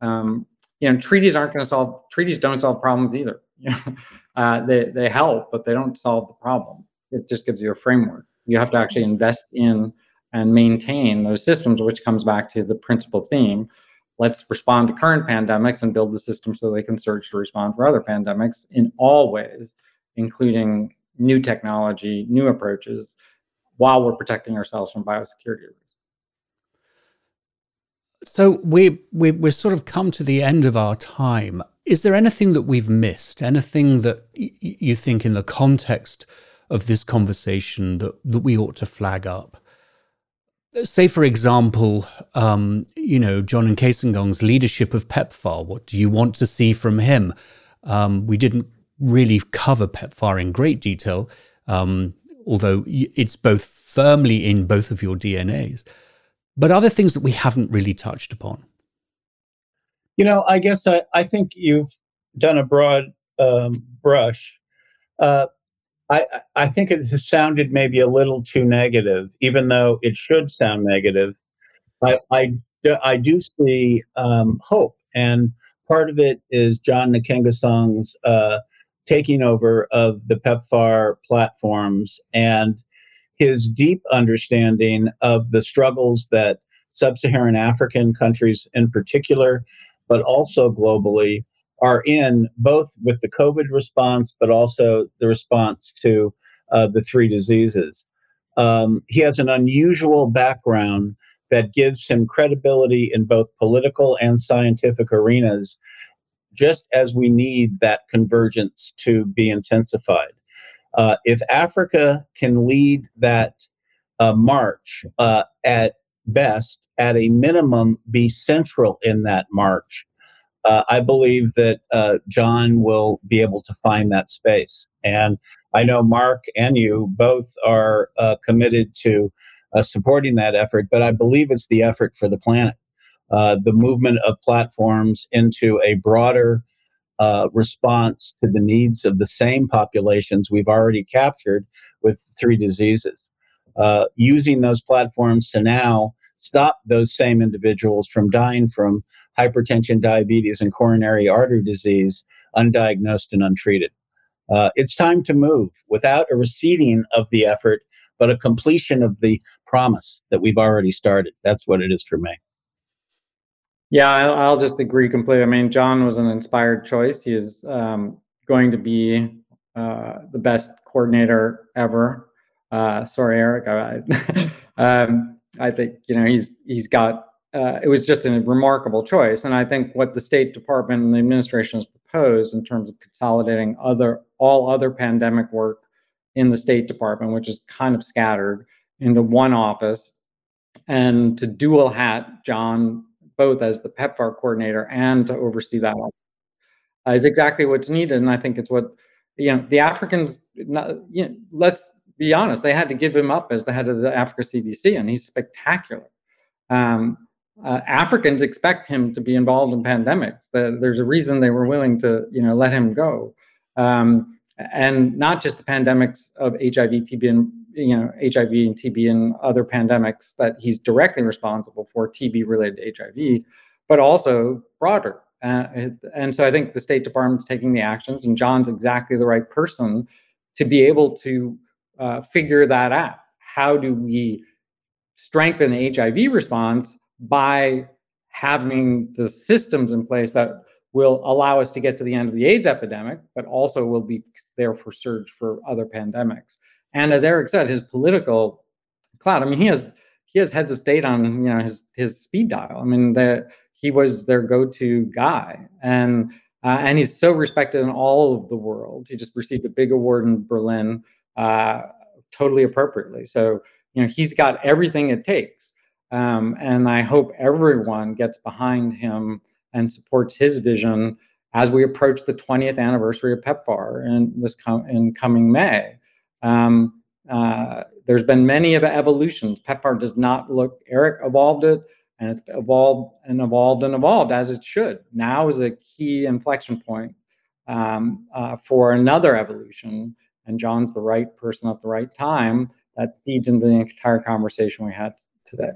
um, you know, treaties aren't going to solve treaties. Don't solve problems either. uh, they they help, but they don't solve the problem. It just gives you a framework. You have to actually invest in and maintain those systems, which comes back to the principal theme. Let's respond to current pandemics and build the system so they can search to respond for other pandemics in all ways, including new technology, new approaches, while we're protecting ourselves from biosecurity risks. So we we we're sort of come to the end of our time. Is there anything that we've missed? Anything that y- you think, in the context of this conversation, that that we ought to flag up? say, for example, um, you know, John Nkengasong's leadership of PEPFAR. What do you want to see from him? Um, we didn't really cover PEPFAR in great detail, um, although it's both firmly in both of your DNAs. But other things that we haven't really touched upon. You know, I guess I, I think you've done a broad um, brush. Uh, I, I think it has sounded maybe a little too negative, even though it should sound negative. I, I, I do see um, hope, and part of it is John Nkengasong's uh, taking over of the PEPFAR platforms and his deep understanding of the struggles that sub-Saharan African countries in particular, but also globally, are in both with the COVID response, but also the response to uh, the three diseases. Um, he has an unusual background that gives him credibility in both political and scientific arenas, just as we need that convergence to be intensified. Uh, if Africa can lead that uh, march uh, at best, at a minimum, be central in that march, uh, I believe that uh, John will be able to find that space. And I know Mark and you both are uh, committed to supporting that effort, but I believe it's the effort for the planet. Uh, the movement of platforms into a broader uh, response to the needs of the same populations we've already captured with three diseases. using those platforms to now stop those same individuals from dying from hypertension, diabetes, and coronary artery disease undiagnosed and untreated. Uh, it's time to move without a receding of the effort, but a completion of the promise that we've already started. That's what it is for me. Yeah, I'll just agree completely. I mean, John was an inspired choice. He is um, going to be uh, the best coordinator ever. Uh, sorry, Eric. I, um, I think you know he's he's got uh, it was just a remarkable choice. And I think what the State Department and the administration has proposed in terms of consolidating other all other pandemic work in the State Department, which is kind of scattered, into one office, and to dual hat John both as the PEPFAR coordinator and to oversee that uh, is exactly what's needed. And I think it's what, you know, the Africans, you know, let's be honest, they had to give him up as the head of the Africa CDC, and he's spectacular. Um, uh, Africans expect him to be involved in pandemics. The, there's a reason they were willing to, you know, let him go, um, and not just the pandemics of HIV, TB, and you know, HIV and TB and other pandemics that he's directly responsible for, TB related HIV, but also broader. Uh, and so I think the State Department's taking the actions, and John's exactly the right person to be able to uh, figure that out. How do we strengthen the HIV response by having the systems in place that will allow us to get to the end of the AIDS epidemic, but also will be there for surge for other pandemics. And as Eric said, his political cloud. I mean, he has he has heads of state on you know his his speed dial. I mean, the, he was their go-to guy, and uh, and he's so respected in all of the world. He just received a big award in Berlin, uh, totally appropriately. So you know he's got everything it takes, um, and I hope everyone gets behind him and supports his vision as we approach the 20th anniversary of PEPFAR in this com- in coming May. Um, uh, there's been many of evolutions. PEPFAR does not look, Eric evolved it, and it's evolved and evolved and evolved as it should. Now is a key inflection point um, uh, for another evolution, and John's the right person at the right time. That feeds into the entire conversation we had today.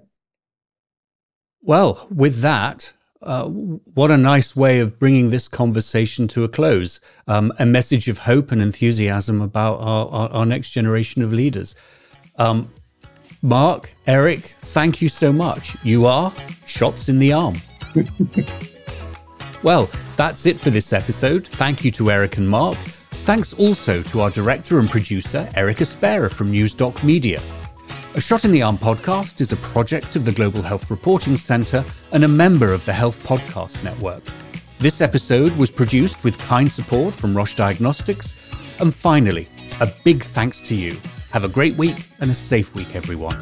Well, with that, uh, what a nice way of bringing this conversation to a close. Um, a message of hope and enthusiasm about our, our, our next generation of leaders. Um, Mark, Eric, thank you so much. You are shots in the arm. well, that's it for this episode. Thank you to Eric and Mark. Thanks also to our director and producer, Eric Aspera from Newsdoc Media. A Shot in the Arm podcast is a project of the Global Health Reporting Centre and a member of the Health Podcast Network. This episode was produced with kind support from Roche Diagnostics. And finally, a big thanks to you. Have a great week and a safe week, everyone.